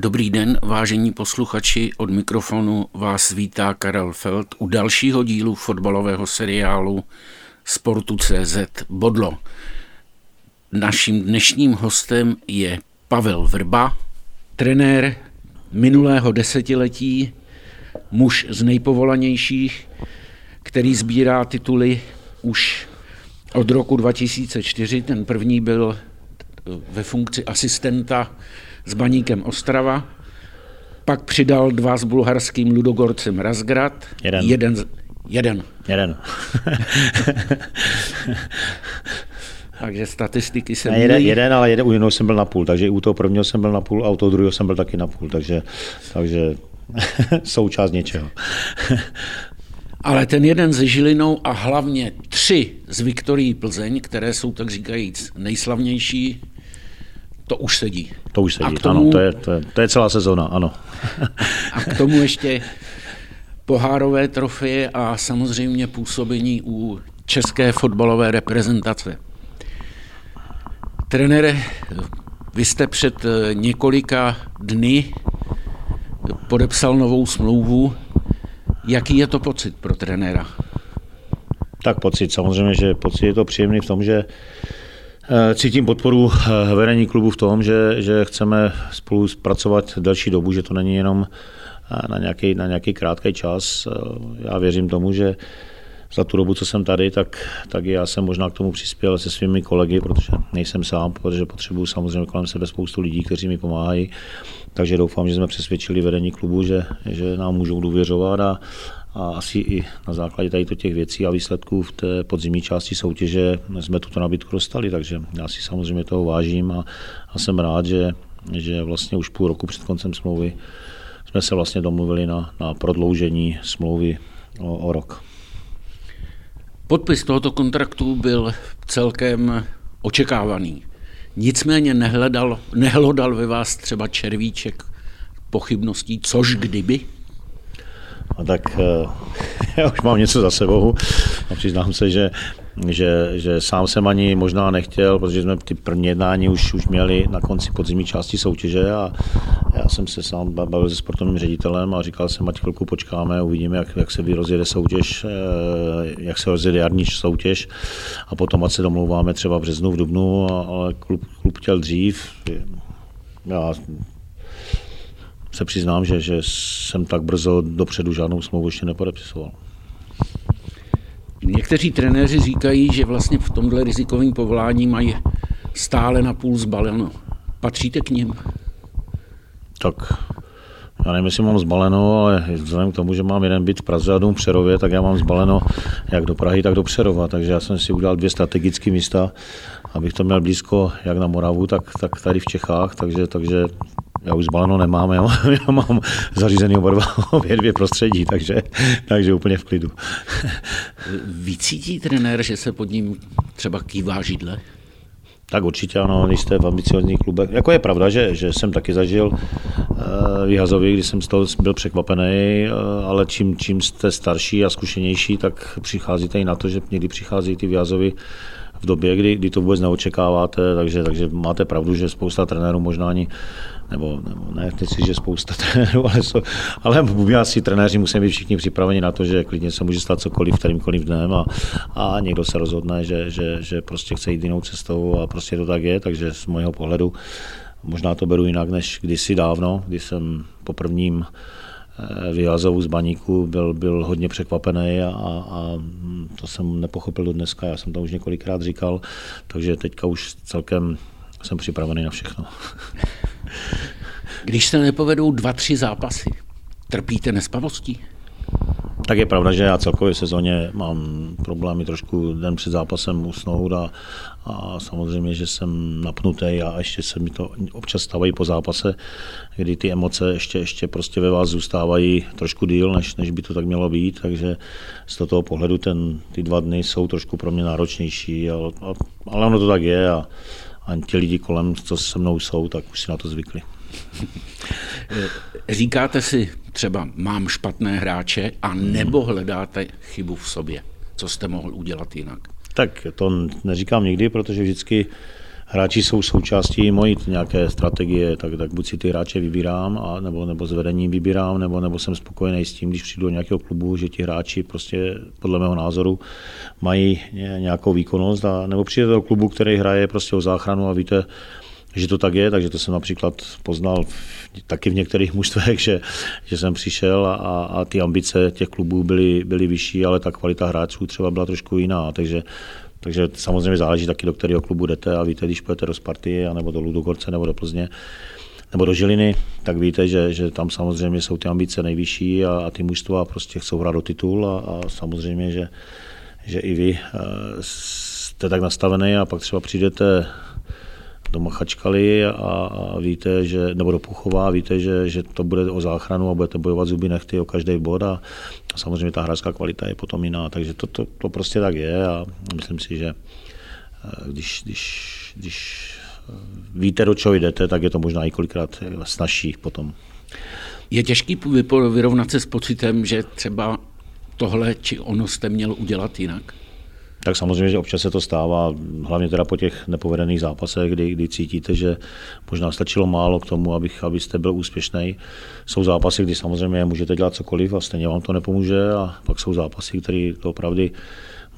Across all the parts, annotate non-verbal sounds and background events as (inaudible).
Dobrý den, vážení posluchači, od mikrofonu vás vítá Karel Feld u dalšího dílu fotbalového seriálu Sportu CZ Bodlo. Naším dnešním hostem je Pavel Vrba, trenér minulého desetiletí, muž z nejpovolanějších, který sbírá tituly už od roku 2004. Ten první byl ve funkci asistenta s Baníkem Ostrava, pak přidal dva s bulharským Ludogorcem Razgrad. Jeden. Jeden. jeden. jeden. (laughs) takže statistiky se ne, jeden, jeden, ale jeden, u jednoho jsem byl na půl, takže u toho prvního jsem byl na půl a u toho druhého jsem byl taky na půl, takže, takže (laughs) součást něčeho. (laughs) Ale ten jeden se Žilinou a hlavně tři z Viktorií Plzeň, které jsou tak říkajíc nejslavnější, to už sedí. To už sedí, a k tomu, ano, to je, to, je, to je celá sezóna, ano. (laughs) a k tomu ještě pohárové trofeje a samozřejmě působení u české fotbalové reprezentace. Trenere, vy jste před několika dny podepsal novou smlouvu. Jaký je to pocit pro trenéra? Tak pocit, samozřejmě, že pocit je to příjemný v tom, že Eh, cítím podporu eh, vedení klubu v tom, že, že chceme spolu pracovat další dobu, že to není jenom eh, na nějaký, na nějaký krátký čas. Já věřím tomu, že za tu dobu, co jsem tady, tak, tak já jsem možná k tomu přispěl se svými kolegy, protože nejsem sám, protože potřebuji samozřejmě kolem sebe spoustu lidí, kteří mi pomáhají. Takže doufám, že jsme přesvědčili vedení klubu, že, že nám můžou důvěřovat a, a asi i na základě tady těch věcí a výsledků v té podzimní části soutěže jsme tuto nabídku dostali, takže já si samozřejmě toho vážím a, a jsem rád, že, že vlastně už půl roku před koncem smlouvy jsme se vlastně domluvili na, na prodloužení smlouvy o, o rok. Podpis tohoto kontraktu byl celkem očekávaný. Nicméně nehledal, nehlodal ve vás třeba červíček pochybností, což kdyby? A tak eh, (laughs) já už mám něco za sebou a přiznám se, že, že, že sám jsem ani možná nechtěl, protože jsme ty první jednání už, už měli na konci podzimní části soutěže a já jsem se sám bavil se sportovním ředitelem a říkal jsem, ať chvilku počkáme, uvidíme, jak, jak se rozjede soutěž, eh, jak se rozjede jarní soutěž a potom ať se domlouváme třeba v březnu, v dubnu, ale klub, klub chtěl dřív. Já se přiznám, že, že jsem tak brzo dopředu žádnou smlouvu ještě nepodepisoval. Někteří trenéři říkají, že vlastně v tomhle rizikovém povolání mají stále na půl zbaleno. Patříte k ním? Tak já nevím, jestli mám zbaleno, ale vzhledem k tomu, že mám jeden byt v Praze a dům v Přerově, tak já mám zbaleno jak do Prahy, tak do Přerova. Takže já jsem si udělal dvě strategické místa, abych to měl blízko jak na Moravu, tak, tak tady v Čechách. Takže, takže já už zbaleno nemám, já, (laughs) já mám zařízený oba dva, obě dvě prostředí, takže, takže úplně v klidu. (laughs) Vycítí trenér, že se pod ním třeba kývá židle? Tak určitě ano, když jste v ambiciozních klubech. Jako je pravda, že, že jsem taky zažil uh, vyhazovi, když jsem z toho byl překvapený, uh, ale čím, čím jste starší a zkušenější, tak přicházíte i na to, že někdy přichází ty vyhazovy v době, kdy, kdy to vůbec neočekáváte, takže, takže máte pravdu, že spousta trenérů možná ani nebo, nebo ne, si, že spousta (laughs) trenérů, ale, so, ale asi trenéři musí být všichni připraveni na to, že klidně se může stát cokoliv kterýmkoliv dnem a, a někdo se rozhodne, že, že, že prostě chce jít jinou cestou a prostě to tak je, takže z mého pohledu možná to beru jinak než kdysi dávno, kdy jsem po prvním eh, vyhazovu z baníku byl, byl hodně překvapený a, a to jsem nepochopil do dneska, já jsem to už několikrát říkal, takže teďka už celkem jsem připravený na všechno. (laughs) Když se nepovedou dva, tři zápasy, trpíte nespavostí? Tak je pravda, že já celkově v sezóně mám problémy trošku den před zápasem usnout a, a samozřejmě, že jsem napnutý a ještě se mi to občas stávají po zápase, kdy ty emoce ještě, ještě prostě ve vás zůstávají trošku díl, než, než by to tak mělo být, takže z toho pohledu ten, ty dva dny jsou trošku pro mě náročnější, ale, ale ono to tak je a, a ti lidi kolem, co se mnou jsou, tak už si na to zvykli. (laughs) Říkáte si třeba mám špatné hráče a nebo hledáte chybu v sobě? Co jste mohl udělat jinak? Tak to neříkám nikdy, protože vždycky hráči jsou součástí mojí nějaké strategie, tak, tak buď si ty hráče vybírám, a, nebo, nebo s vedením vybírám, nebo, nebo jsem spokojený s tím, když přijdu do nějakého klubu, že ti hráči prostě podle mého názoru mají nějakou výkonnost, a, nebo přijde do klubu, který hraje prostě o záchranu a víte, že to tak je, takže to jsem například poznal v, taky v některých mužstvech, že, že jsem přišel a, a ty ambice těch klubů byly, byly vyšší, ale ta kvalita hráčů třeba byla trošku jiná, takže takže samozřejmě záleží taky, do kterého klubu jdete a víte, když půjdete do Sparty, nebo do Ludogorce, nebo do Plzně, nebo do Žiliny, tak víte, že, že tam samozřejmě jsou ty ambice nejvyšší a, a ty mužstva prostě chcou hrát do titul a, a samozřejmě, že, že i vy uh, jste tak nastavený a pak třeba přijdete do Machačkaly a, a víte, že, nebo do Puchová, víte, že, že to bude o záchranu a budete bojovat zuby nechty o každý bod a, a samozřejmě ta hráčská kvalita je potom jiná, takže to, to, to prostě tak je a myslím si, že eh, když, když, když víte, do čeho jdete, tak je to možná i kolikrát snažší potom. Je těžký vyrovnat se s pocitem, že třeba tohle či ono jste měl udělat jinak? Tak samozřejmě, že občas se to stává, hlavně teda po těch nepovedených zápasech, kdy, kdy cítíte, že možná stačilo málo k tomu, abych, abyste byl úspěšný. Jsou zápasy, kdy samozřejmě můžete dělat cokoliv a stejně vám to nepomůže a pak jsou zápasy, které to opravdu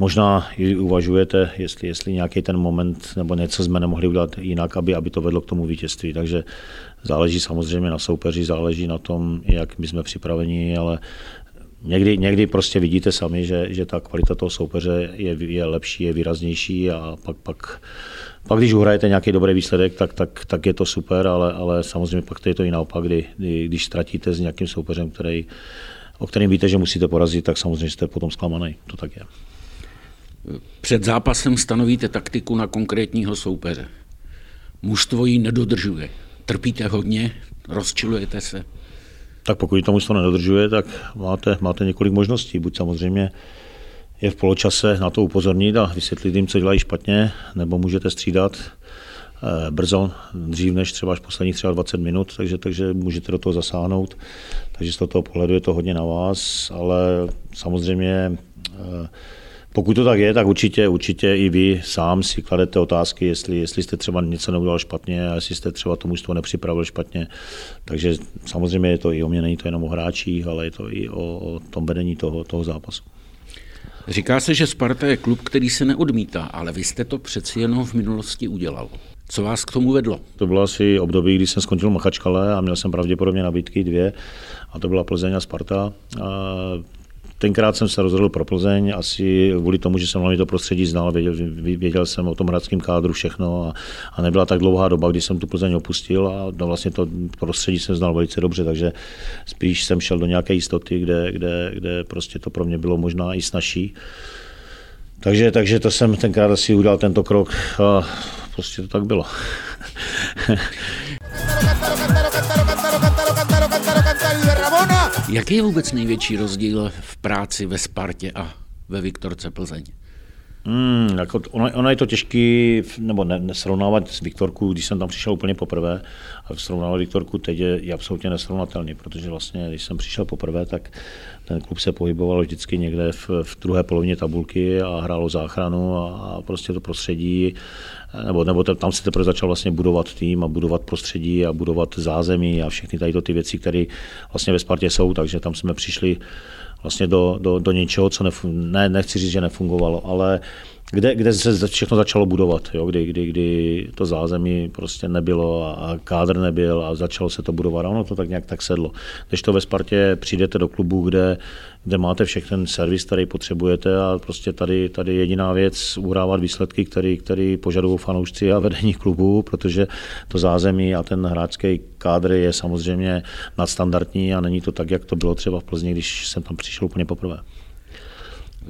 možná i uvažujete, jestli, jestli nějaký ten moment nebo něco jsme nemohli udělat jinak, aby, aby to vedlo k tomu vítězství. Takže záleží samozřejmě na soupeři, záleží na tom, jak my jsme připraveni, ale Někdy, někdy prostě vidíte sami, že, že ta kvalita toho soupeře je, je lepší, je výraznější a pak, pak, pak když uhrajete nějaký dobrý výsledek, tak, tak, tak je to super, ale, ale samozřejmě pak to je to i naopak, kdy, kdy, když ztratíte s nějakým soupeřem, který, o kterým víte, že musíte porazit, tak samozřejmě jste potom zklamaný. To tak je. Před zápasem stanovíte taktiku na konkrétního soupeře. Mužstvo ji nedodržuje. Trpíte hodně, rozčilujete se tak pokud to nedodržuje, tak máte, máte několik možností. Buď samozřejmě je v poločase na to upozornit a vysvětlit jim, co dělají špatně, nebo můžete střídat eh, brzo, dřív než třeba až posledních třeba 20 minut, takže, takže můžete do toho zasáhnout. Takže z toho pohledu je to hodně na vás, ale samozřejmě eh, pokud to tak je, tak určitě, určitě i vy sám si kladete otázky, jestli, jestli jste třeba něco neudělal špatně a jestli jste třeba tomu toho nepřipravil špatně. Takže samozřejmě je to i o mě, není to jenom o hráčích, ale je to i o, o tom vedení toho, toho zápasu. Říká se, že Sparta je klub, který se neodmítá, ale vy jste to přeci jenom v minulosti udělal. Co vás k tomu vedlo? To bylo asi období, kdy jsem skončil Machačkale a měl jsem pravděpodobně nabídky dvě a to byla Plzeň a Sparta. A Tenkrát jsem se rozhodl pro Plzeň, asi kvůli tomu, že jsem hlavně to prostředí znal, věděl, věděl jsem o tom hradském kádru všechno a, a, nebyla tak dlouhá doba, kdy jsem tu Plzeň opustil a no vlastně to prostředí jsem znal velice dobře, takže spíš jsem šel do nějaké jistoty, kde, kde, kde prostě to pro mě bylo možná i snažší. Takže, takže to jsem tenkrát asi udělal tento krok a prostě to tak bylo. (laughs) Jaký je vůbec největší rozdíl v práci ve Spartě a ve Viktorce Plzeň? Hmm, jako ono, ono, je to těžké, nebo ne, nesrovnávat s Viktorku, když jsem tam přišel úplně poprvé, a srovnávat Viktorku teď je, je absolutně nesrovnatelný, protože vlastně, když jsem přišel poprvé, tak ten klub se pohyboval vždycky někde v, v druhé polovině tabulky a hrálo záchranu a, a prostě to prostředí, nebo, nebo tam se teprve začal vlastně budovat tým a budovat prostředí a budovat zázemí a všechny tady to ty věci, které vlastně ve Spartě jsou, takže tam jsme přišli vlastně do, do, do něčeho, co nef- ne, nechci říct, že nefungovalo, ale kde, kde se všechno začalo budovat, jo, kdy, kdy, kdy to zázemí prostě nebylo a, kádr nebyl a začalo se to budovat. A ono to tak nějak tak sedlo. Když to ve Spartě přijdete do klubu, kde, kde máte všechny servis, který potřebujete a prostě tady, tady jediná věc uhrávat výsledky, který, který požadují fanoušci a vedení klubu, protože to zázemí a ten hráčský kádr je samozřejmě nadstandardní a není to tak, jak to bylo třeba v Plzni, když jsem tam přišel úplně poprvé.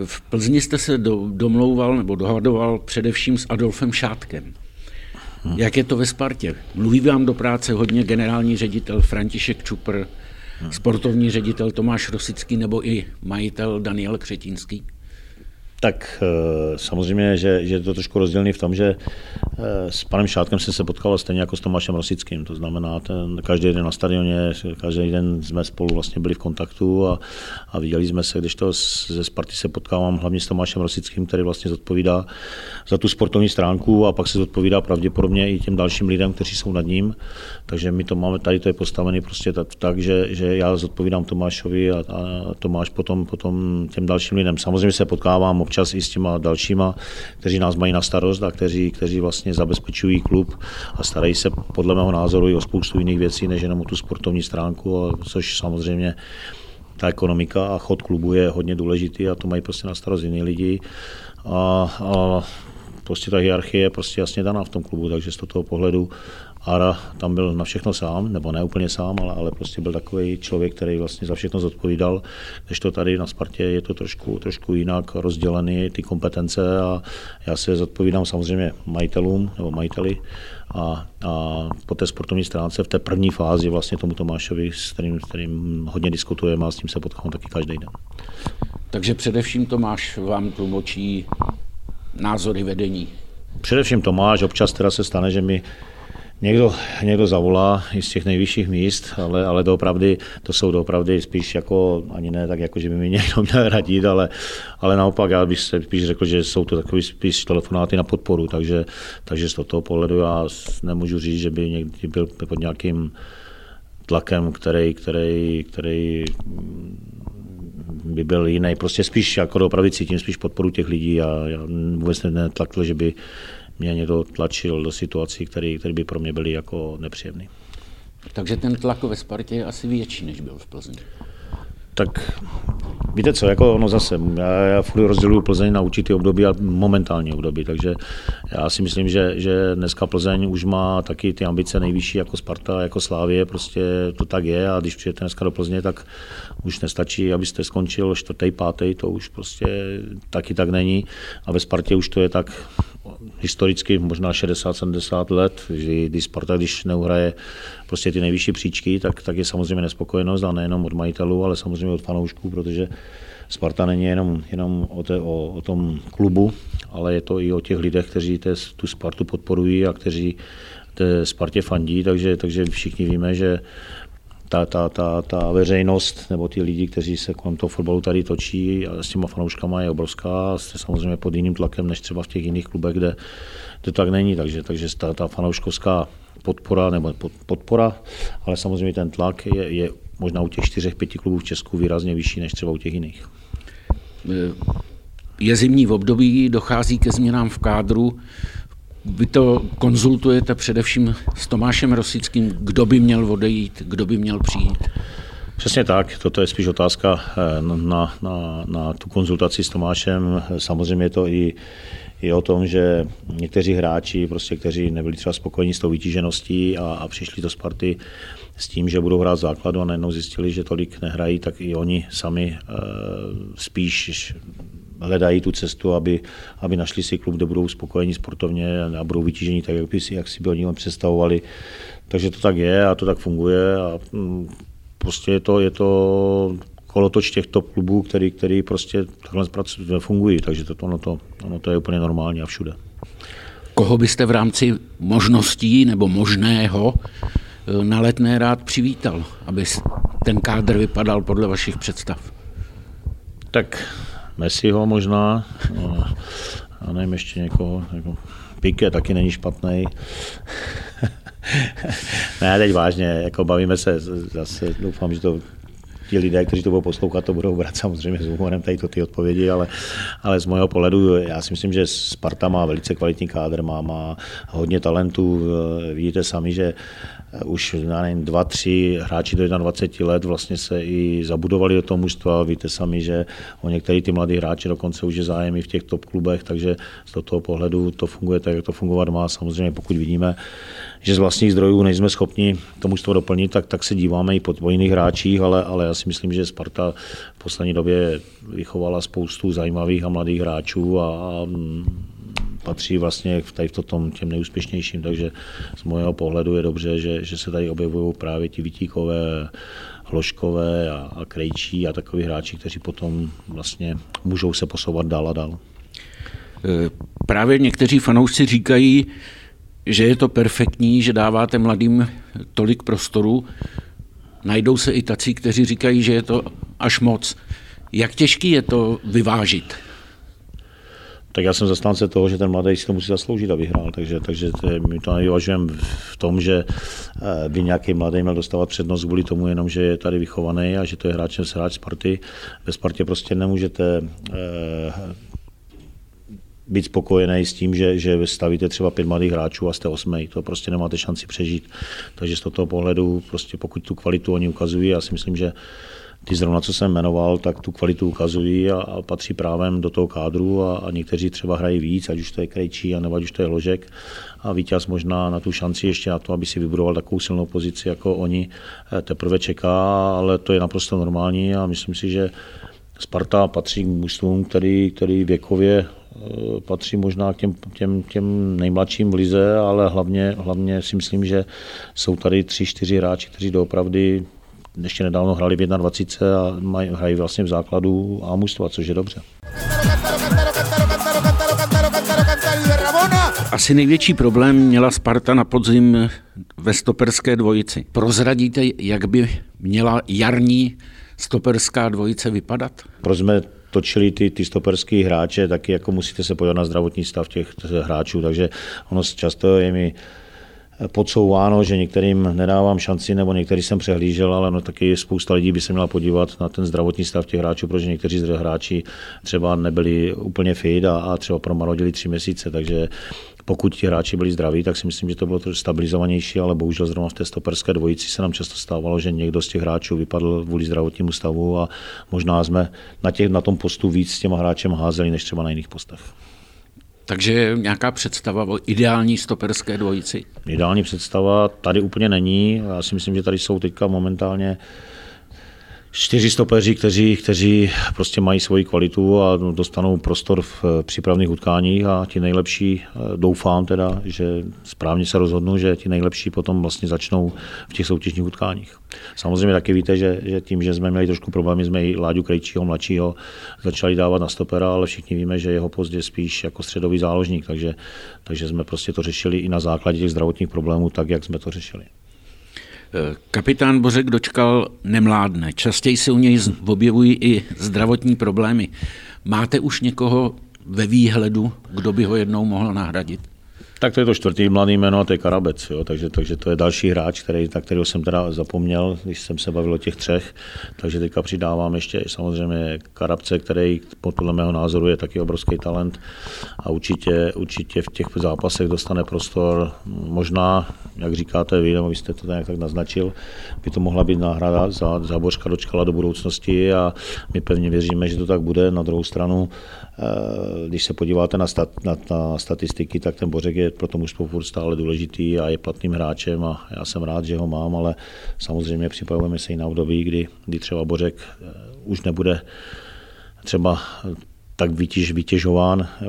V Plzni jste se do, domlouval nebo dohadoval především s Adolfem Šátkem. Hmm. Jak je to ve Spartě? Mluví vám do práce hodně generální ředitel František Čupr. Sportovní ředitel Tomáš Rosický nebo i majitel Daniel Křetínský? Tak eh, samozřejmě, že, že je to trošku rozdílný v tom, že eh, s panem Šátkem jsem se potkal stejně jako s Tomášem Rosickým. To znamená, ten, každý den na stadioně, každý den jsme spolu vlastně byli v kontaktu a, a viděli jsme se, když to ze Sparty se potkávám hlavně s Tomášem Rosickým, který vlastně zodpovídá za tu sportovní stránku a pak se zodpovídá pravděpodobně i těm dalším lidem, kteří jsou nad ním. Takže my to máme, tady to je postavené prostě tak, tak že, že já zodpovídám Tomášovi a, a Tomáš potom, potom těm dalším lidem. Samozřejmě se potkávám občas i s těma dalšíma, kteří nás mají na starost a kteří, kteří vlastně zabezpečují klub a starají se podle mého názoru i o spoustu jiných věcí, než jenom o tu sportovní stránku, což samozřejmě ta ekonomika a chod klubu je hodně důležitý a to mají prostě na starost jiní lidi. A, a prostě ta hierarchie je prostě jasně daná v tom klubu, takže z toho pohledu Ara tam byl na všechno sám, nebo ne úplně sám, ale, ale prostě byl takový člověk, který vlastně za všechno zodpovídal, když to tady na Spartě je to trošku, trošku jinak rozdělený, ty kompetence a já se zodpovídám samozřejmě majitelům nebo majiteli a, a po té sportovní stránce v té první fázi vlastně tomu Tomášovi, s kterým, s kterým hodně diskutujeme a s tím se potkám taky každý den. Takže především Tomáš vám tlumočí názory vedení. Především Tomáš, občas teda se stane, že mi Někdo, někdo zavolá i z těch nejvyšších míst, ale, ale doopravdy, to jsou doopravdy spíš jako, ani ne tak, jako, že by mi někdo (laughs) měl radit, ale, ale naopak já bych se spíš řekl, že jsou to takové spíš telefonáty na podporu, takže, takže z toho pohledu já nemůžu říct, že by někdy byl pod nějakým tlakem, který, který, který by byl jiný. Prostě spíš jako doopravdy cítím spíš podporu těch lidí a já vůbec netlakl, že by mě někdo tlačil do situací, které, které by pro mě byly jako nepříjemné. Takže ten tlak ve Spartě je asi větší, než byl v Plzni. Tak víte co, jako ono zase, já, já furt rozděluju Plzeň na určitý období a momentální období, takže já si myslím, že, že dneska Plzeň už má taky ty ambice nejvyšší jako Sparta, jako Slávě, prostě to tak je a když přijete dneska do Plzně, tak už nestačí, abyste skončil čtvrtý, pátý, to už prostě taky tak není a ve Spartě už to je tak historicky možná 60-70 let, že když Sparta, když neuhraje prostě ty nejvyšší příčky, tak, tak je samozřejmě nespokojenost a nejenom od majitelů, ale samozřejmě od fanoušků, protože Sparta není jenom, jenom o, té, o, o tom klubu, ale je to i o těch lidech, kteří té, tu Spartu podporují a kteří té Spartě fandí, takže, takže všichni víme, že ta, ta, ta, ta veřejnost nebo ty lidi, kteří se kolem toho fotbalu tady točí a s těma fanouškama je obrovská. Jste samozřejmě pod jiným tlakem než třeba v těch jiných klubech, kde to tak není. Takže, takže ta, ta fanouškovská podpora nebo podpora, ale samozřejmě ten tlak je, je možná u těch čtyřech, pěti klubů v Česku výrazně vyšší než třeba u těch jiných. Je zimní v období, dochází ke změnám v kádru. Vy to konzultujete především s Tomášem Rosickým, kdo by měl odejít, kdo by měl přijít? Přesně tak, toto je spíš otázka eh, na, na, na tu konzultaci s Tomášem. Samozřejmě je to i, i o tom, že někteří hráči, prostě, kteří nebyli třeba spokojení s tou vytížeností a, a přišli do Sparty s tím, že budou hrát základu a najednou zjistili, že tolik nehrají, tak i oni sami e, spíš hledají tu cestu, aby, aby našli si klub, kde budou spokojení sportovně a budou vytížení tak, jak, by si, jak si by oni představovali. Takže to tak je a to tak funguje a mm, prostě je to, je to kolotoč těchto klubů, který, který prostě takhle fungují, takže to, ono, to, ono to je úplně normální a všude. Koho byste v rámci možností nebo možného eh, na letné rád přivítal, aby ten kádr vypadal podle vašich představ? Tak Messiho možná, no, a nevím, ještě někoho, jako Pique taky není špatný. (laughs) ne, teď vážně, jako bavíme se, zase doufám, že to ti lidé, kteří to budou poslouchat, to budou brát samozřejmě s humorem tady to ty odpovědi, ale, ale z mého pohledu já si myslím, že Sparta má velice kvalitní kádr, má, má hodně talentů. Vidíte sami, že už já nevím, dva, tři hráči do 21 let vlastně se i zabudovali do toho mužstva. Víte sami, že o některý ty mladí hráči dokonce už je zájem i v těch top klubech, takže z toho pohledu to funguje tak, jak to fungovat má. Samozřejmě pokud vidíme, že z vlastních zdrojů nejsme schopni to mužstvo doplnit, tak, tak se díváme i po jiných hráčích, ale, ale já si myslím, že Sparta v poslední době vychovala spoustu zajímavých a mladých hráčů a, a patří vlastně tady v tom těm nejúspěšnějším, takže z mého pohledu je dobře, že, že se tady objevují právě ti vytíkové, hloškové a, a krejčí a takový hráči, kteří potom vlastně můžou se posouvat dál a dál. E, právě někteří fanoušci říkají, že je to perfektní, že dáváte mladým tolik prostoru. Najdou se i tací, kteří říkají, že je to až moc. Jak těžký je to vyvážit? Tak já jsem zastánce toho, že ten mladý si to musí zasloužit a vyhrál, takže, takže to je, my to nevyvažujeme v tom, že eh, by nějaký mladý měl dostávat přednost kvůli tomu jenom, že je tady vychovaný a že to je hráč, hráč Sparty. Ve Spartě prostě nemůžete eh, být spokojený s tím, že, že stavíte třeba pět mladých hráčů a jste osmý. To prostě nemáte šanci přežít. Takže z toho pohledu, prostě pokud tu kvalitu oni ukazují, já si myslím, že ty zrovna, co jsem jmenoval, tak tu kvalitu ukazují a, a patří právem do toho kádru a, a někteří třeba hrají víc, ať už to je Krejčí, a nebo ať už to je Ložek. A vítěz možná na tu šanci ještě na to, aby si vybudoval takovou silnou pozici, jako oni eh, teprve čeká, ale to je naprosto normální a myslím si, že Sparta patří k mužstvům, který, který věkově eh, patří možná k těm, těm, těm nejmladším v lize, ale hlavně, hlavně si myslím, že jsou tady tři, čtyři hráči, kteří doopravdy ještě nedávno hráli v 21 a mají, hrají vlastně v základu a mužstva, což je dobře. Asi největší problém měla Sparta na podzim ve stoperské dvojici. Prozradíte, jak by měla jarní stoperská dvojice vypadat? Proč jsme točili ty, ty stoperský hráče, taky jako musíte se podívat na zdravotní stav těch hráčů, takže ono často je mi podsouváno, že některým nedávám šanci, nebo některý jsem přehlížel, ale no, taky spousta lidí by se měla podívat na ten zdravotní stav těch hráčů, protože někteří hráči třeba nebyli úplně fit a, a třeba promarodili tři měsíce, takže pokud ti hráči byli zdraví, tak si myslím, že to bylo trošku stabilizovanější, ale bohužel zrovna v té stoperské dvojici se nám často stávalo, že někdo z těch hráčů vypadl kvůli zdravotnímu stavu a možná jsme na, těch, na tom postu víc s těma hráčem házeli, než třeba na jiných postech. Takže nějaká představa o ideální stoperské dvojici? Ideální představa tady úplně není. Já si myslím, že tady jsou teďka momentálně čtyři stopeři, kteří, kteří prostě mají svoji kvalitu a dostanou prostor v přípravných utkáních a ti nejlepší, eh, doufám teda, že správně se rozhodnu, že ti nejlepší potom vlastně začnou v těch soutěžních utkáních. Samozřejmě taky víte, že, že tím, že jsme měli trošku problémy, jsme i Láďu Krejčího mladšího začali dávat na stopera, ale všichni víme, že jeho pozdě spíš jako středový záložník, takže, takže jsme prostě to řešili i na základě těch zdravotních problémů, tak jak jsme to řešili. Kapitán Bořek dočkal nemládne. Častěji se u něj objevují i zdravotní problémy. Máte už někoho ve výhledu, kdo by ho jednou mohl nahradit? Tak to je to čtvrtý mladý jméno a to je Karabec, jo, takže, takže to je další hráč, který, na kterého jsem teda zapomněl, když jsem se bavil o těch třech, takže teďka přidávám ještě samozřejmě Karabce, který podle mého názoru je taky obrovský talent a určitě, určitě v těch zápasech dostane prostor, možná, jak říkáte vy, nebo vy jste to nějak tak naznačil, by to mohla být náhrada za, Božka dočkala do budoucnosti a my pevně věříme, že to tak bude. Na druhou stranu Eh, když se podíváte na, stat, na, na statistiky, tak ten Bořek je pro to mužstvo furt stále důležitý a je platným hráčem a já jsem rád, že ho mám, ale samozřejmě připravujeme se i na období, kdy, kdy třeba Bořek eh, už nebude třeba tak vytěž, vytěžován eh,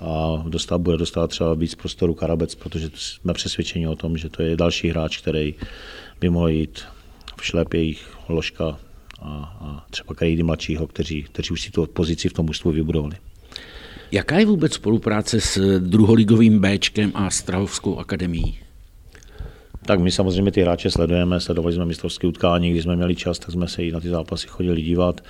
a dostat, bude dostat třeba víc prostoru Karabec, protože jsme přesvědčeni o tom, že to je další hráč, který by mohl jít v šlep jejich ložka a, a třeba Krejdy mladšího, kteří, kteří už si tu pozici v tom mužstvu vybudovali. Jaká je vůbec spolupráce s druholigovým Bčkem a Strahovskou akademií? Tak my samozřejmě ty hráče sledujeme, sledovali jsme mistrovské utkání, když jsme měli čas, tak jsme se i na ty zápasy chodili dívat.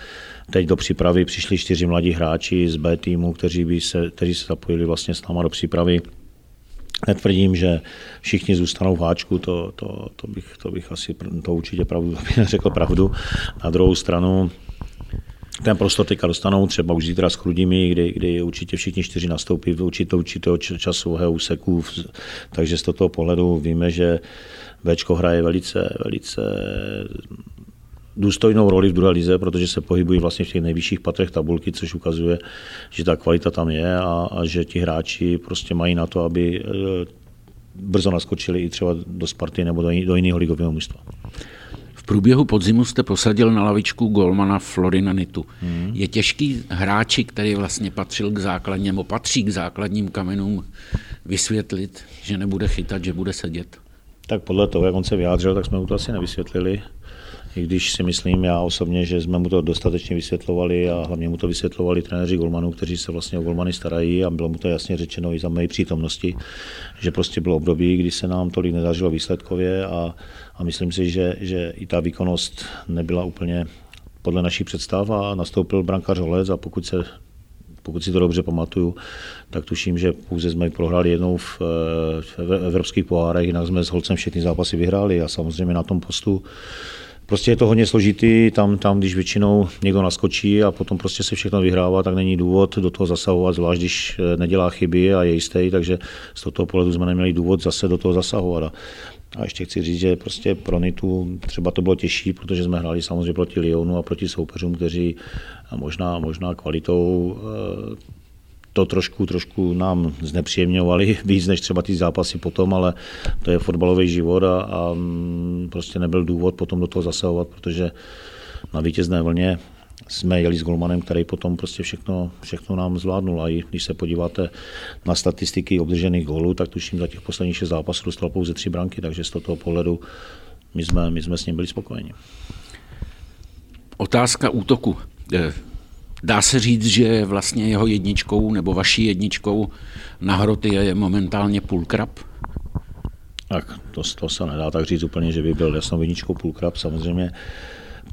Teď do přípravy přišli čtyři mladí hráči z B týmu, kteří, by se, kteří se zapojili vlastně s náma do přípravy Netvrdím, že všichni zůstanou v háčku, to, to, to, bych, to bych asi to určitě pravdu, (laughs) bych neřekl pravdu. Na druhou stranu ten prostor teďka dostanou třeba už zítra s Chrudimi, kdy, kdy určitě všichni čtyři nastoupí v určitou, určitého časového úseku, takže z toho pohledu víme, že Včko hraje velice, velice důstojnou roli v druhé lize, protože se pohybují vlastně v těch nejvyšších patrech tabulky, což ukazuje, že ta kvalita tam je a, a že ti hráči prostě mají na to, aby e, brzo naskočili i třeba do Sparty nebo do, do jiného ligového mužstva. V průběhu podzimu jste posadil na lavičku golmana Florina Nitu. Hmm. Je těžký hráči, který vlastně patřil k základním, nebo patří k základním kamenům, vysvětlit, že nebude chytat, že bude sedět? Tak podle toho, jak on se vyjádřil, tak jsme mu to asi nevysvětlili i když si myslím já osobně, že jsme mu to dostatečně vysvětlovali a hlavně mu to vysvětlovali trenéři golmanů, kteří se vlastně o golmany starají a bylo mu to jasně řečeno i za mé přítomnosti, že prostě bylo období, kdy se nám tolik nedařilo výsledkově a, a myslím si, že, že i ta výkonnost nebyla úplně podle naší představ a nastoupil brankář Holec a pokud se pokud si to dobře pamatuju, tak tuším, že pouze jsme prohráli jednou v, v evropských pohárech, jinak jsme s Holcem všechny zápasy vyhráli a samozřejmě na tom postu Prostě je to hodně složitý, tam, tam když většinou někdo naskočí a potom prostě se všechno vyhrává, tak není důvod do toho zasahovat, zvlášť když eh, nedělá chyby a je jistý, takže z toho pohledu jsme neměli důvod zase do toho zasahovat. A ještě chci říct, že prostě pro Nitu třeba to bylo těžší, protože jsme hráli samozřejmě proti Lyonu a proti soupeřům, kteří možná, možná kvalitou eh, to trošku, trošku nám znepříjemňovali (laughs) víc než třeba ty zápasy potom, ale to je fotbalový život a, a mm, prostě nebyl důvod potom do toho zasahovat, protože na vítězné vlně jsme jeli s Golmanem, který potom prostě všechno, všechno nám zvládnul. A i když se podíváte na statistiky obdržených gólů, tak tuším za těch posledních šest zápasů dostal pouze tři branky, takže z toho pohledu my jsme, my jsme s ním byli spokojeni. Otázka útoku. Dá se říct, že vlastně jeho jedničkou nebo vaší jedničkou na hroty je momentálně půlkrab? Tak to, to se nedá tak říct úplně, že by byl jasnou jedničkou půlkrab. Samozřejmě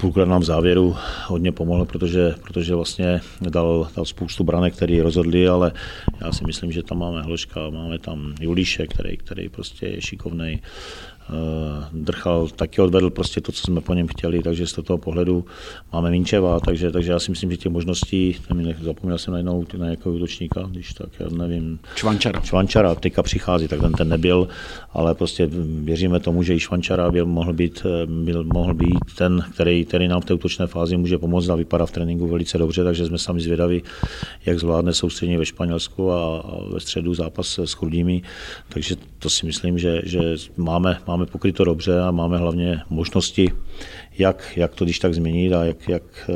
půlkrát nám v závěru hodně pomohl, protože, protože vlastně dal, dal spoustu branek, který rozhodli, ale já si myslím, že tam máme Hloška, máme tam Julíše, který, který prostě je šikovný. Eh, Drchal taky odvedl prostě to, co jsme po něm chtěli, takže z toho pohledu máme Minčeva, takže, takže já si myslím, že těch možností, nevím, zapomněl jsem najednou na nějakého útočníka, když tak, já nevím. Čvančara. Čvančara, teďka přichází, tak ten, ten nebyl, ale prostě věříme tomu, že i Švančara byl, mohl, být, eh, byl, mohl být ten, který, který nám v té útočné fázi může pomoct a vypadá v tréninku velice dobře, takže jsme sami zvědaví, jak zvládne soustředění ve Španělsku a, a ve středu zápas s Chrudími, takže to si myslím, že, že máme, máme pokryto dobře a máme hlavně možnosti, jak, jak to když tak změnit a jak, jak eh,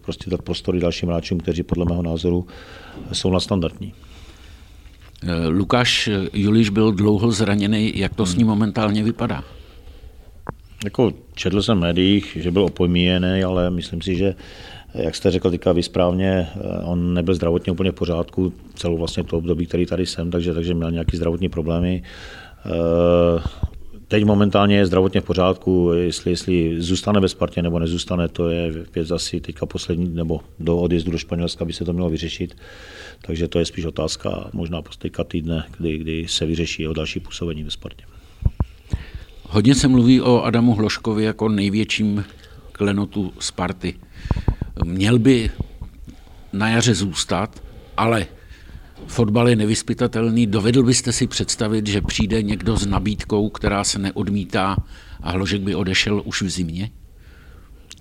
prostě dát prostory dalším hráčům, kteří podle mého názoru jsou nadstandardní. Eh, Lukáš Juliš byl dlouho zraněný, jak to s ním momentálně vypadá? Jako četl jsem v médiích, že byl opomíjený, ale myslím si, že jak jste řekl teďka vy správně, eh, on nebyl zdravotně úplně v pořádku celou vlastně to období, který tady jsem, takže, takže měl nějaké zdravotní problémy. Teď momentálně je zdravotně v pořádku, jestli, jestli zůstane ve Spartě nebo nezůstane, to je věc asi teďka poslední, nebo do odjezdu do Španělska by se to mělo vyřešit. Takže to je spíš otázka možná teďka týdne, kdy, kdy se vyřeší o další působení ve Spartě. Hodně se mluví o Adamu Hloškovi jako největším klenotu Sparty. Měl by na jaře zůstat, ale fotbal je nevyspytatelný. Dovedl byste si představit, že přijde někdo s nabídkou, která se neodmítá a Hložek by odešel už v zimě?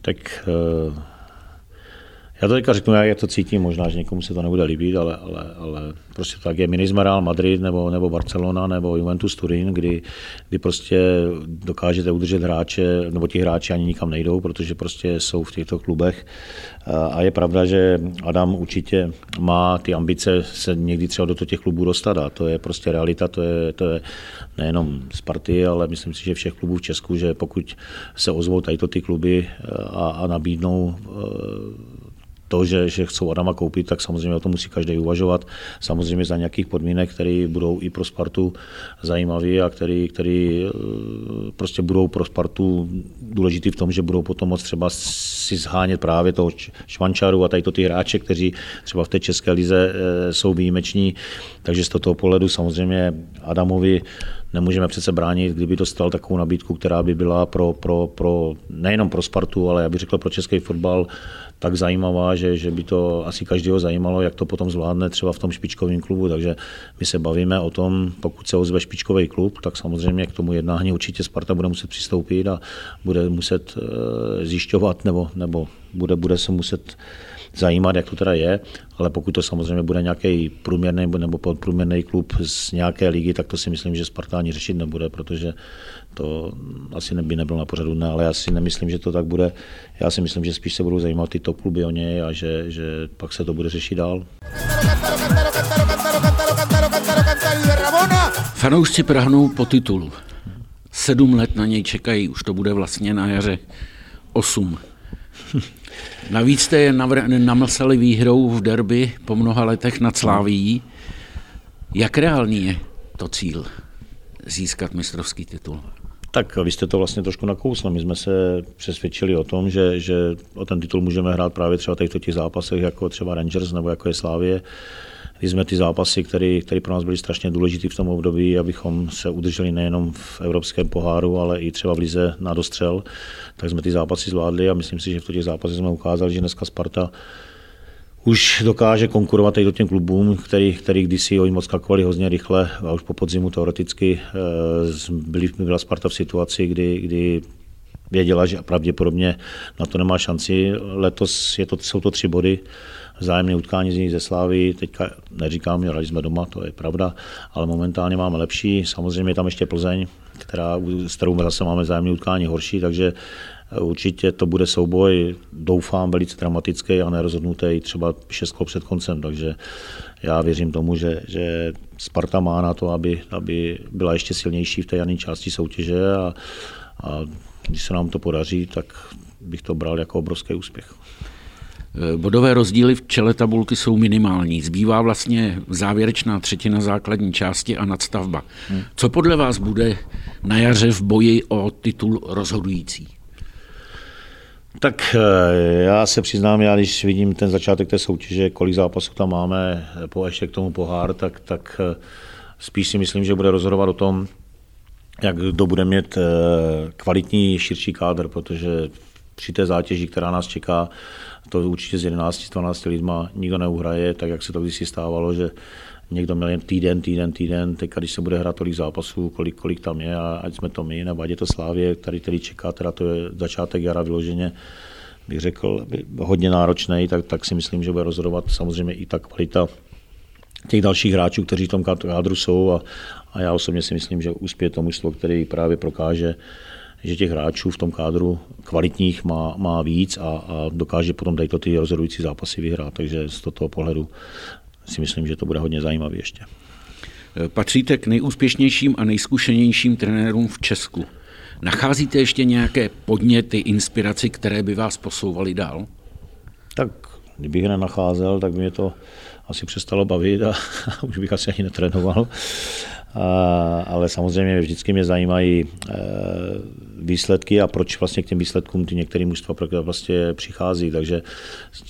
Tak uh já to teďka řeknu, jak to cítím, možná, že někomu se to nebude líbit, ale, ale, ale prostě tak je. My nejsme Real Madrid nebo, nebo Barcelona nebo Juventus Turin, kdy, kdy prostě dokážete udržet hráče, nebo ti hráči ani nikam nejdou, protože prostě jsou v těchto klubech. A je pravda, že Adam určitě má ty ambice se někdy třeba do těch klubů dostat a to je prostě realita, to je, to je nejenom z party, ale myslím si, že všech klubů v Česku, že pokud se ozvou tady ty kluby a, a nabídnou to, že, že chcou Adama koupit, tak samozřejmě o tom musí každý uvažovat. Samozřejmě za nějakých podmínek, které budou i pro Spartu zajímavé a které, které eh, prostě budou pro Spartu důležitý v tom, že budou potom moc třeba si zhánět právě toho švančaru a tady to ty hráče, kteří třeba v té české lize eh, jsou výjimeční. Takže z toho pohledu samozřejmě Adamovi nemůžeme přece bránit, kdyby dostal takovou nabídku, která by byla pro, pro, pro nejenom pro Spartu, ale já bych řekl pro český fotbal tak zajímavá, že, že by to asi každého zajímalo, jak to potom zvládne třeba v tom špičkovém klubu. Takže my se bavíme o tom, pokud se ozve špičkový klub, tak samozřejmě k tomu jednání určitě Sparta bude muset přistoupit a bude muset eh, zjišťovat nebo, nebo bude, bude se muset zajímat, jak to teda je, ale pokud to samozřejmě bude nějaký průměrný nebo podprůměrný klub z nějaké ligy, tak to si myslím, že Sparta ani řešit nebude, protože to asi by nebylo na pořadu dne, ale já si nemyslím, že to tak bude. Já si myslím, že spíš se budou zajímat ty top kluby o něj a že, že pak se to bude řešit dál. Fanoušci prahnou po titulu. Sedm let na něj čekají, už to bude vlastně na jaře osm. Navíc jste je namlsali výhrou v derby po mnoha letech nad Sláví. Jak reálný je to cíl získat mistrovský titul? Tak vy jste to vlastně trošku nakousli. My jsme se přesvědčili o tom, že, že o ten titul můžeme hrát právě třeba v těch zápasech, jako třeba Rangers nebo jako je Slávě. Kdy jsme ty zápasy, které, které pro nás byly strašně důležité v tom období, abychom se udrželi nejenom v evropském poháru, ale i třeba v lize na dostřel, tak jsme ty zápasy zvládli a myslím si, že v těch zápasech jsme ukázali, že dneska Sparta už dokáže konkurovat i do těm klubům, který, který kdysi oni moc skakovali hodně rychle a už po podzimu teoreticky eh, byli, byla Sparta v situaci, kdy, kdy věděla, že pravděpodobně na to nemá šanci. Letos je to, jsou to tři body, vzájemné utkání z ze Slávy. Teďka neříkám, že jsme doma, to je pravda, ale momentálně máme lepší. Samozřejmě je tam ještě Plzeň, která, s kterou zase máme vzájemné utkání horší, takže Určitě to bude souboj, doufám, velice dramatický a nerozhodnutý třeba šest kol před koncem, takže já věřím tomu, že, že Sparta má na to, aby, aby byla ještě silnější v té jané části soutěže a, a když se nám to podaří, tak bych to bral jako obrovský úspěch. Bodové rozdíly v čele tabulky jsou minimální. Zbývá vlastně závěrečná třetina základní části a nadstavba. Hmm. Co podle vás bude na jaře v boji o titul rozhodující? Tak eh, já se přiznám, já když vidím ten začátek té soutěže, kolik zápasů tam máme, eh, po ještě k tomu pohár, tak, tak eh, spíš si myslím, že bude rozhodovat o tom, jak kdo bude mít kvalitní širší kádr, protože při té zátěži, která nás čeká, to určitě s 11-12 lidma nikdo neuhraje, tak jak se to kdysi stávalo, že někdo měl jen týden, týden, týden, teď když se bude hrát tolik zápasů, kolik, kolik tam je, a ať jsme to my, nebo ať je to Slávě, který, který čeká, teda to je začátek jara vyloženě, bych řekl, hodně náročný, tak, tak si myslím, že bude rozhodovat samozřejmě i ta kvalita těch dalších hráčů, kteří v tom kádru jsou a, a já osobně si myslím, že uspěje to mužstvo, který právě prokáže, že těch hráčů v tom kádru kvalitních má, má víc a, a dokáže potom tady to ty rozhodující zápasy vyhrát. Takže z toho pohledu si myslím, že to bude hodně zajímavé ještě. Patříte k nejúspěšnějším a nejzkušenějším trenérům v Česku. Nacházíte ještě nějaké podněty, inspiraci, které by vás posouvaly dál? Tak kdybych je nenacházel, tak by mě to asi přestalo bavit a, a (laughs) už bych asi ani netrénoval. A, ale samozřejmě vždycky mě zajímají e, výsledky a proč vlastně k těm výsledkům ty některé mužstva vlastně přichází. Takže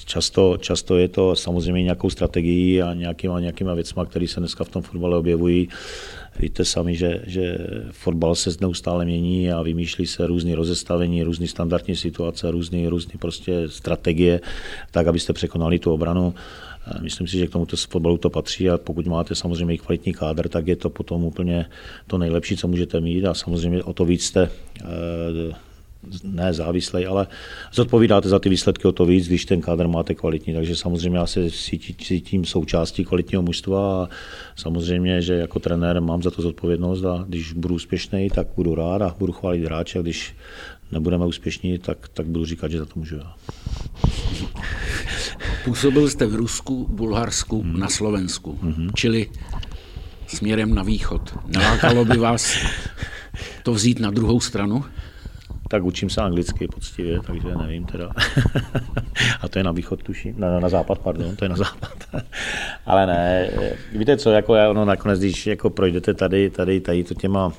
často, často je to samozřejmě nějakou strategií a nějakýma, nějakýma věcma, které se dneska v tom fotbale objevují. Víte sami, že, že fotbal se neustále mění a vymýšlí se různé rozestavení, různé standardní situace, různé, prostě strategie, tak, abyste překonali tu obranu. Myslím si, že k tomuto fotbalu to patří a pokud máte samozřejmě i kvalitní kádr, tak je to potom úplně to nejlepší, co můžete mít a samozřejmě o to víc jste eh, ne závislej, ale zodpovídáte za ty výsledky o to víc, když ten kádr máte kvalitní. Takže samozřejmě já se cítím součástí kvalitního mužstva a samozřejmě, že jako trenér mám za to zodpovědnost a když budu úspěšný, tak budu rád a budu chválit hráče a když nebudeme úspěšní, tak, tak budu říkat, že za to můžu já. Působil jste v Rusku, Bulharsku, hmm. na Slovensku, hmm. čili směrem na východ. Nelákalo by vás to vzít na druhou stranu? Tak učím se anglicky poctivě, takže nevím teda. (laughs) A to je na východ, tuším. Na, na západ, pardon, to je na západ. (laughs) Ale ne, víte co, jako já, ono nakonec, když jako projdete tady, tady, tady to těma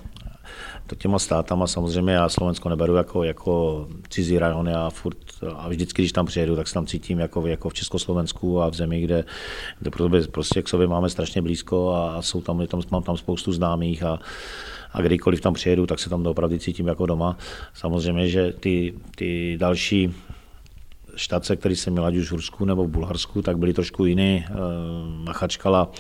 těma státama. Samozřejmě já Slovensko neberu jako, jako cizí rajon, já furt a vždycky, když tam přijedu, tak se tam cítím jako, jako v Československu a v zemi, kde, kde prostě k sobě máme strašně blízko a jsou tam, tam, mám tam spoustu známých a, a kdykoliv tam přijedu, tak se tam opravdu cítím jako doma. Samozřejmě, že ty, ty další štace, které jsem měl ať už v Rusku nebo v Bulharsku, tak byly trošku jiný. Eh, Machačkala,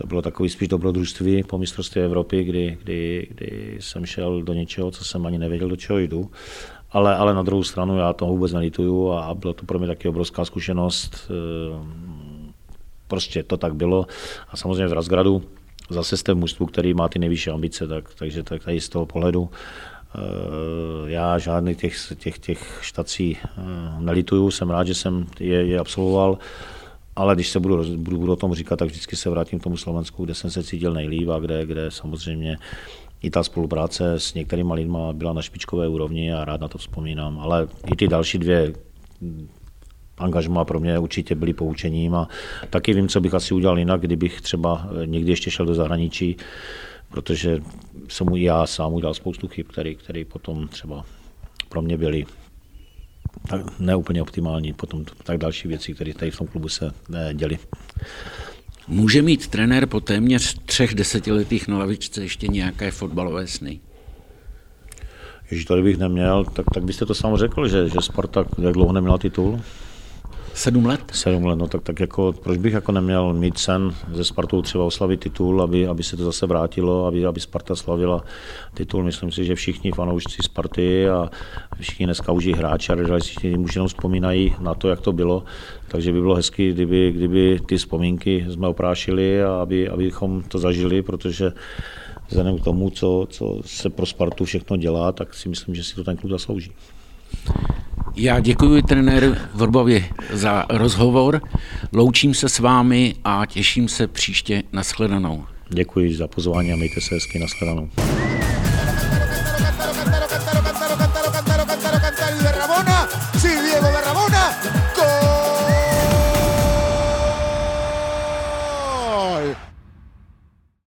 to bylo takový spíš dobrodružství po mistrovství Evropy, kdy, kdy, kdy jsem šel do něčeho, co jsem ani nevěděl, do čeho jdu. Ale, ale na druhou stranu já toho vůbec nelituju a bylo to pro mě taky obrovská zkušenost. Eh, prostě to tak bylo. A samozřejmě v Razgradu zase jste v mužstvu, který má ty nejvyšší ambice, tak, takže tak tady z toho pohledu eh, já žádný těch, těch, těch štací eh, nelituju, jsem rád, že jsem je, je absolvoval, ale když se budu, budu, budu o tom říkat, tak vždycky se vrátím k tomu Slovensku, kde jsem se cítil nejlíp a kde, kde samozřejmě i ta spolupráce s některými lidmi byla na špičkové úrovni a rád na to vzpomínám, ale i ty další dvě angažma pro mě určitě byly poučením a taky vím, co bych asi udělal jinak, kdybych třeba někdy ještě šel do zahraničí, protože jsem já sám udělal spoustu chyb, které, které potom třeba pro mě byly tak neúplně optimální, potom tak další věci, které tady v tom klubu se eh, děly. Může mít trenér po téměř třech desetiletích na lavičce ještě nějaké fotbalové sny? Když to bych neměl, tak, tak byste to sám řekl, že, že Spartak jak dlouho neměla titul? Sedm let? Sedm let, no tak, tak jako, proč bych jako neměl mít sen ze Spartou třeba oslavit titul, aby, aby se to zase vrátilo, aby, aby Sparta slavila titul. Myslím si, že všichni fanoušci Sparty a všichni dneska už hráči a realisti už jenom vzpomínají na to, jak to bylo. Takže by bylo hezky, kdyby, kdyby ty vzpomínky jsme oprášili a aby, abychom to zažili, protože vzhledem k tomu, co, co se pro Spartu všechno dělá, tak si myslím, že si to ten klub zaslouží. Já děkuji trenéru Vrbovi za rozhovor, loučím se s vámi a těším se příště na shledanou. Děkuji za pozvání a mějte se hezky na shledanou.